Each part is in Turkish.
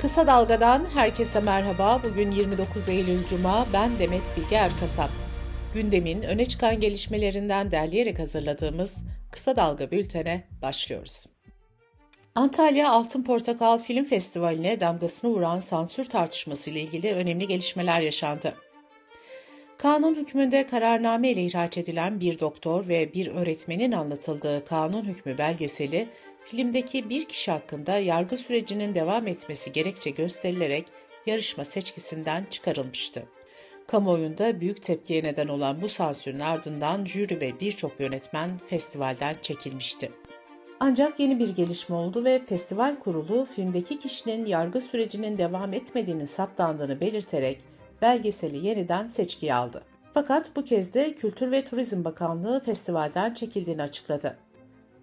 Kısa Dalga'dan herkese merhaba. Bugün 29 Eylül Cuma. Ben Demet Bilge Erkasap. Gündemin öne çıkan gelişmelerinden derleyerek hazırladığımız Kısa Dalga bültene başlıyoruz. Antalya Altın Portakal Film Festivali'ne damgasını vuran sansür tartışması ile ilgili önemli gelişmeler yaşandı. Kanun hükmünde kararname ile ihraç edilen bir doktor ve bir öğretmenin anlatıldığı kanun hükmü belgeseli filmdeki bir kişi hakkında yargı sürecinin devam etmesi gerekçe gösterilerek yarışma seçkisinden çıkarılmıştı. Kamuoyunda büyük tepkiye neden olan bu sansürün ardından jüri ve birçok yönetmen festivalden çekilmişti. Ancak yeni bir gelişme oldu ve festival kurulu filmdeki kişinin yargı sürecinin devam etmediğini saptandığını belirterek belgeseli yeniden seçkiye aldı. Fakat bu kez de Kültür ve Turizm Bakanlığı festivalden çekildiğini açıkladı.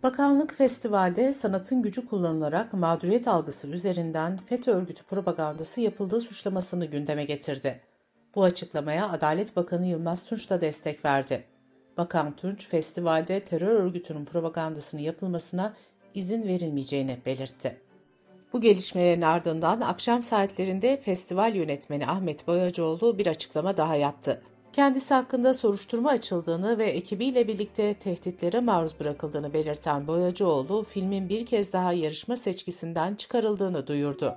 Bakanlık festivalde sanatın gücü kullanılarak mağduriyet algısı üzerinden FETÖ örgütü propagandası yapıldığı suçlamasını gündeme getirdi. Bu açıklamaya Adalet Bakanı Yılmaz Tunç da destek verdi. Bakan Tunç, festivalde terör örgütünün propagandasını yapılmasına izin verilmeyeceğini belirtti. Bu gelişmelerin ardından akşam saatlerinde festival yönetmeni Ahmet Boyacıoğlu bir açıklama daha yaptı. Kendisi hakkında soruşturma açıldığını ve ekibiyle birlikte tehditlere maruz bırakıldığını belirten Boyacıoğlu, filmin bir kez daha yarışma seçkisinden çıkarıldığını duyurdu.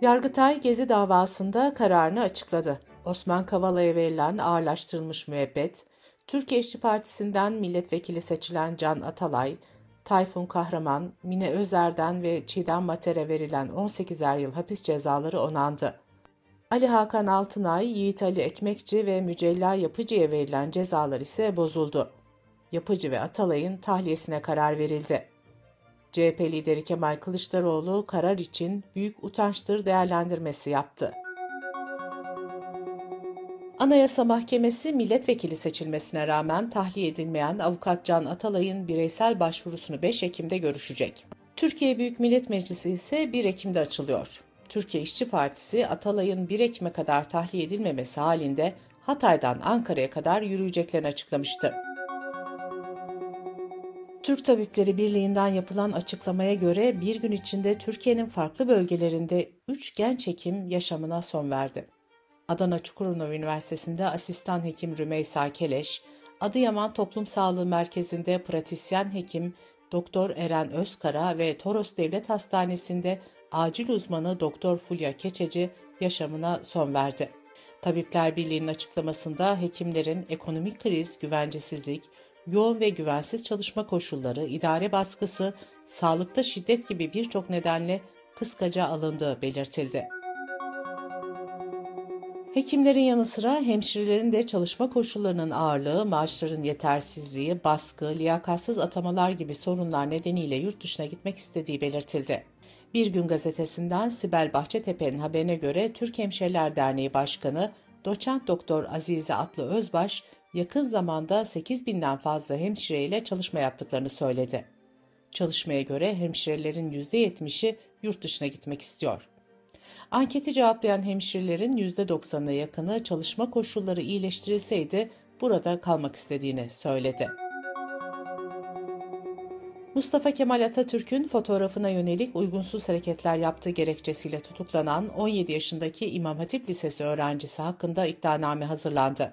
Yargıtay Gezi davasında kararını açıkladı. Osman Kavala'ya verilen ağırlaştırılmış müebbet, Türkiye İşçi Partisi'nden milletvekili seçilen Can Atalay, Tayfun Kahraman, Mine Özer'den ve Çiğdem Mater'e verilen 18'er yıl hapis cezaları onandı. Ali Hakan Altınay, Yiğit Ali Ekmekçi ve Mücella Yapıcı'ya verilen cezalar ise bozuldu. Yapıcı ve Atalay'ın tahliyesine karar verildi. CHP lideri Kemal Kılıçdaroğlu karar için büyük utançtır değerlendirmesi yaptı. Anayasa Mahkemesi milletvekili seçilmesine rağmen tahliye edilmeyen avukat Can Atalay'ın bireysel başvurusunu 5 Ekim'de görüşecek. Türkiye Büyük Millet Meclisi ise 1 Ekim'de açılıyor. Türkiye İşçi Partisi Atalay'ın 1 Ekim'e kadar tahliye edilmemesi halinde Hatay'dan Ankara'ya kadar yürüyeceklerini açıklamıştı. Türk Tabipleri Birliği'nden yapılan açıklamaya göre bir gün içinde Türkiye'nin farklı bölgelerinde 3 genç hekim yaşamına son verdi. Adana Çukurova Üniversitesi'nde asistan hekim Rümeysa Keleş, Adıyaman Toplum Sağlığı Merkezi'nde pratisyen hekim Doktor Eren Özkara ve Toros Devlet Hastanesi'nde acil uzmanı Doktor Fulya Keçeci yaşamına son verdi. Tabipler Birliği'nin açıklamasında hekimlerin ekonomik kriz, güvencesizlik, yoğun ve güvensiz çalışma koşulları, idare baskısı, sağlıkta şiddet gibi birçok nedenle kıskaca alındığı belirtildi. Hekimlerin yanı sıra hemşirelerin de çalışma koşullarının ağırlığı, maaşların yetersizliği, baskı, liyakatsız atamalar gibi sorunlar nedeniyle yurt dışına gitmek istediği belirtildi. Bir Gün gazetesinden Sibel Bahçetepe'nin haberine göre Türk Hemşireler Derneği Başkanı Doçent Doktor Azize Atlı Özbaş yakın zamanda 8 binden fazla hemşireyle çalışma yaptıklarını söyledi. Çalışmaya göre hemşirelerin %70'i yurt dışına gitmek istiyor. Anketi cevaplayan hemşirelerin %90'ına yakını çalışma koşulları iyileştirilseydi burada kalmak istediğini söyledi. Mustafa Kemal Atatürk'ün fotoğrafına yönelik uygunsuz hareketler yaptığı gerekçesiyle tutuklanan 17 yaşındaki İmam Hatip Lisesi öğrencisi hakkında iddianame hazırlandı.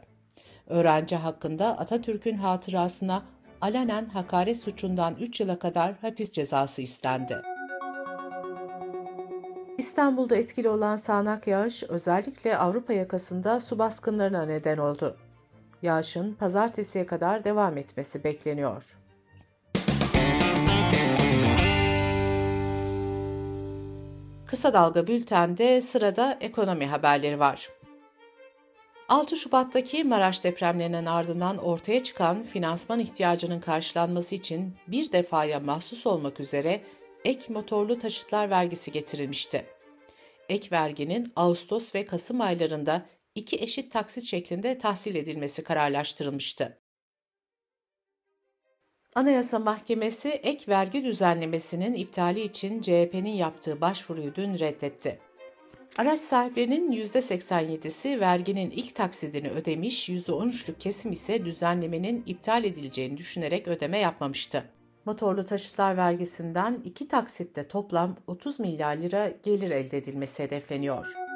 Öğrenci hakkında Atatürk'ün hatırasına alenen hakaret suçundan 3 yıla kadar hapis cezası istendi. İstanbul'da etkili olan sağanak yağış özellikle Avrupa yakasında su baskınlarına neden oldu. Yağışın pazartesiye kadar devam etmesi bekleniyor. Kısa Dalga Bülten'de sırada ekonomi haberleri var. 6 Şubat'taki Maraş depremlerinin ardından ortaya çıkan finansman ihtiyacının karşılanması için bir defaya mahsus olmak üzere ek motorlu taşıtlar vergisi getirilmişti. Ek verginin Ağustos ve Kasım aylarında iki eşit taksit şeklinde tahsil edilmesi kararlaştırılmıştı. Anayasa Mahkemesi ek vergi düzenlemesinin iptali için CHP'nin yaptığı başvuruyu dün reddetti. Araç sahiplerinin %87'si verginin ilk taksidini ödemiş, %13'lük kesim ise düzenlemenin iptal edileceğini düşünerek ödeme yapmamıştı. Motorlu taşıtlar vergisinden iki taksitte toplam 30 milyar lira gelir elde edilmesi hedefleniyor.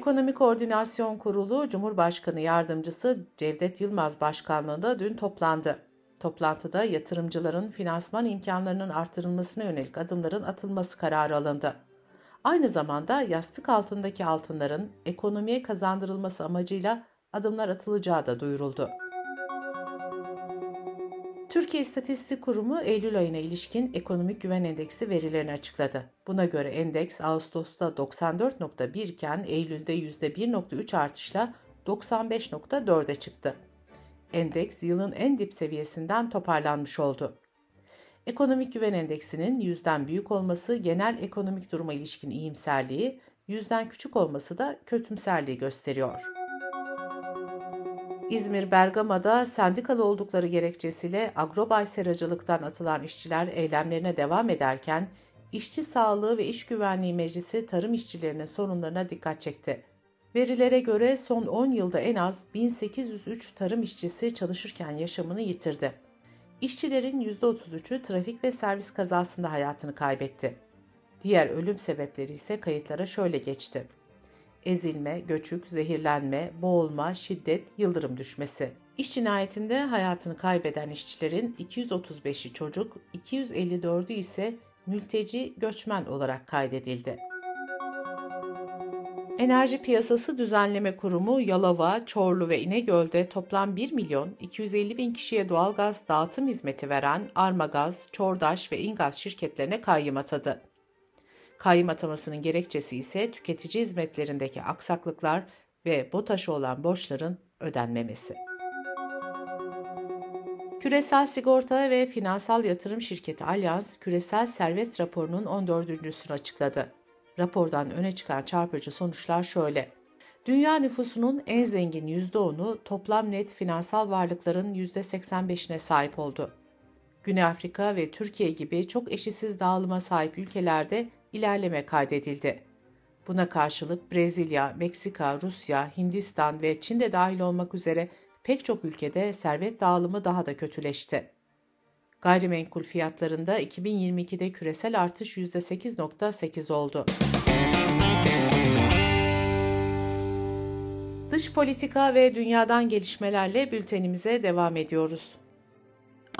Ekonomi Koordinasyon Kurulu Cumhurbaşkanı Yardımcısı Cevdet Yılmaz Başkanlığında dün toplandı. Toplantıda yatırımcıların finansman imkanlarının artırılmasına yönelik adımların atılması kararı alındı. Aynı zamanda yastık altındaki altınların ekonomiye kazandırılması amacıyla adımlar atılacağı da duyuruldu. Türkiye İstatistik Kurumu Eylül ayına ilişkin ekonomik güven endeksi verilerini açıkladı. Buna göre endeks Ağustos'ta 94.1 iken Eylül'de %1.3 artışla 95.4'e çıktı. Endeks yılın en dip seviyesinden toparlanmış oldu. Ekonomik güven endeksinin yüzden büyük olması genel ekonomik duruma ilişkin iyimserliği, yüzden küçük olması da kötümserliği gösteriyor. İzmir Bergama'da sendikalı oldukları gerekçesiyle agrobay seracılıktan atılan işçiler eylemlerine devam ederken İşçi Sağlığı ve İş Güvenliği Meclisi tarım işçilerinin sorunlarına dikkat çekti. Verilere göre son 10 yılda en az 1803 tarım işçisi çalışırken yaşamını yitirdi. İşçilerin %33'ü trafik ve servis kazasında hayatını kaybetti. Diğer ölüm sebepleri ise kayıtlara şöyle geçti ezilme, göçük, zehirlenme, boğulma, şiddet, yıldırım düşmesi. İş cinayetinde hayatını kaybeden işçilerin 235'i çocuk, 254'ü ise mülteci göçmen olarak kaydedildi. Enerji Piyasası Düzenleme Kurumu Yalova, Çorlu ve İnegöl'de toplam 1 milyon 250 bin kişiye doğalgaz dağıtım hizmeti veren Armagaz, Çordaş ve İngaz şirketlerine kayyım atadı. Kayyım atamasının gerekçesi ise tüketici hizmetlerindeki aksaklıklar ve BOTAŞ'a olan borçların ödenmemesi. Küresel Sigorta ve Finansal Yatırım Şirketi Alyans, küresel servet raporunun 14.sünü açıkladı. Rapordan öne çıkan çarpıcı sonuçlar şöyle. Dünya nüfusunun en zengin %10'u toplam net finansal varlıkların %85'ine sahip oldu. Güney Afrika ve Türkiye gibi çok eşitsiz dağılıma sahip ülkelerde ilerleme kaydedildi. Buna karşılık Brezilya, Meksika, Rusya, Hindistan ve Çin de dahil olmak üzere pek çok ülkede servet dağılımı daha da kötüleşti. Gayrimenkul fiyatlarında 2022'de küresel artış %8.8 oldu. Dış politika ve dünyadan gelişmelerle bültenimize devam ediyoruz.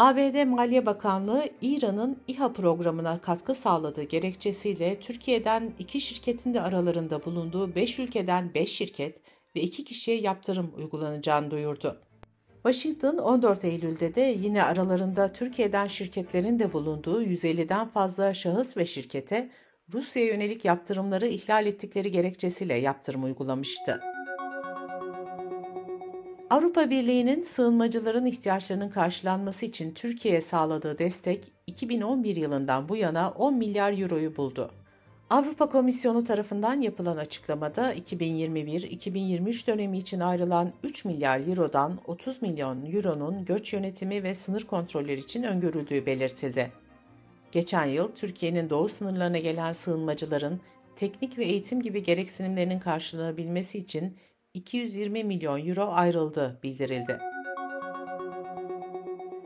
ABD Maliye Bakanlığı İran'ın İHA programına katkı sağladığı gerekçesiyle Türkiye'den iki şirketin de aralarında bulunduğu 5 ülkeden 5 şirket ve 2 kişiye yaptırım uygulanacağını duyurdu. Washington 14 Eylül'de de yine aralarında Türkiye'den şirketlerin de bulunduğu 150'den fazla şahıs ve şirkete Rusya'ya yönelik yaptırımları ihlal ettikleri gerekçesiyle yaptırım uygulamıştı. Avrupa Birliği'nin sığınmacıların ihtiyaçlarının karşılanması için Türkiye'ye sağladığı destek 2011 yılından bu yana 10 milyar euroyu buldu. Avrupa Komisyonu tarafından yapılan açıklamada 2021-2023 dönemi için ayrılan 3 milyar eurodan 30 milyon euronun göç yönetimi ve sınır kontrolleri için öngörüldüğü belirtildi. Geçen yıl Türkiye'nin doğu sınırlarına gelen sığınmacıların teknik ve eğitim gibi gereksinimlerinin karşılanabilmesi için 220 milyon euro ayrıldı bildirildi.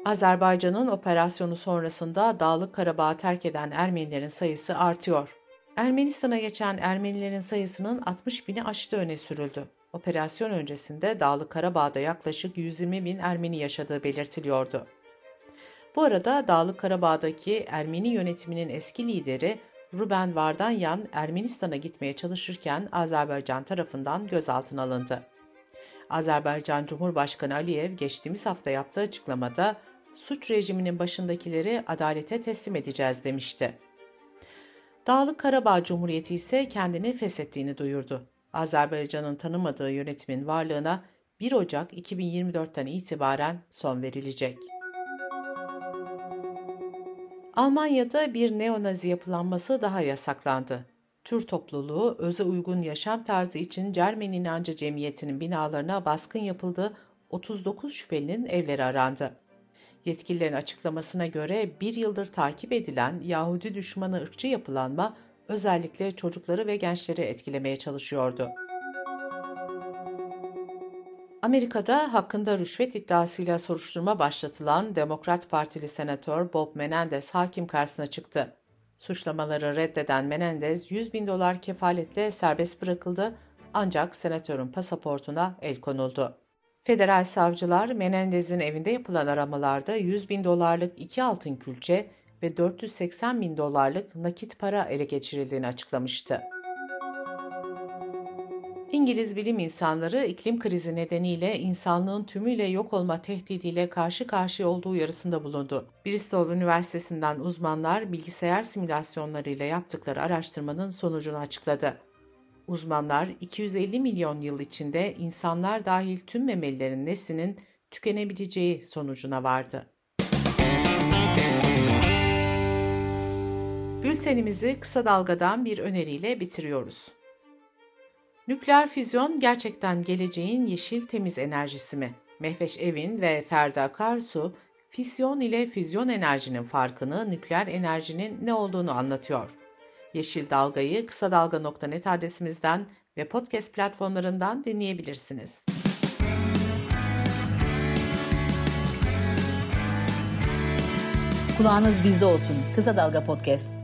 Azerbaycan'ın operasyonu sonrasında Dağlık Karabağ'ı terk eden Ermenilerin sayısı artıyor. Ermenistan'a geçen Ermenilerin sayısının 60 bini aştı öne sürüldü. Operasyon öncesinde Dağlık Karabağ'da yaklaşık 120 bin Ermeni yaşadığı belirtiliyordu. Bu arada Dağlık Karabağ'daki Ermeni yönetiminin eski lideri Ruben Vardanyan Ermenistan'a gitmeye çalışırken Azerbaycan tarafından gözaltına alındı. Azerbaycan Cumhurbaşkanı Aliyev geçtiğimiz hafta yaptığı açıklamada suç rejiminin başındakileri adalete teslim edeceğiz demişti. Dağlık Karabağ Cumhuriyeti ise kendini feshettiğini duyurdu. Azerbaycan'ın tanımadığı yönetimin varlığına 1 Ocak 2024'ten itibaren son verilecek. Almanya'da bir neonazi yapılanması daha yasaklandı. Tür topluluğu, öze uygun yaşam tarzı için Cermen İnancı Cemiyeti'nin binalarına baskın yapıldı, 39 şüphelinin evleri arandı. Yetkililerin açıklamasına göre bir yıldır takip edilen Yahudi düşmanı ırkçı yapılanma özellikle çocukları ve gençleri etkilemeye çalışıyordu. Amerika'da hakkında rüşvet iddiasıyla soruşturma başlatılan Demokrat Partili Senatör Bob Menendez hakim karşısına çıktı. Suçlamaları reddeden Menendez 100 bin dolar kefaletle serbest bırakıldı ancak senatörün pasaportuna el konuldu. Federal savcılar Menendez'in evinde yapılan aramalarda 100 bin dolarlık iki altın külçe ve 480 bin dolarlık nakit para ele geçirildiğini açıklamıştı. İngiliz bilim insanları iklim krizi nedeniyle insanlığın tümüyle yok olma tehdidiyle karşı karşıya olduğu uyarısında bulundu. Bristol Üniversitesi'nden uzmanlar bilgisayar simülasyonlarıyla yaptıkları araştırmanın sonucunu açıkladı. Uzmanlar 250 milyon yıl içinde insanlar dahil tüm memelilerin neslinin tükenebileceği sonucuna vardı. Bültenimizi kısa dalgadan bir öneriyle bitiriyoruz. Nükleer füzyon gerçekten geleceğin yeşil temiz enerjisi mi? Mehveş Evin ve Ferda Akarsu, fisyon ile füzyon enerjinin farkını, nükleer enerjinin ne olduğunu anlatıyor. Yeşil Dalga'yı kısa dalga.net adresimizden ve podcast platformlarından dinleyebilirsiniz. Kulağınız bizde olsun. Kısa Dalga Podcast.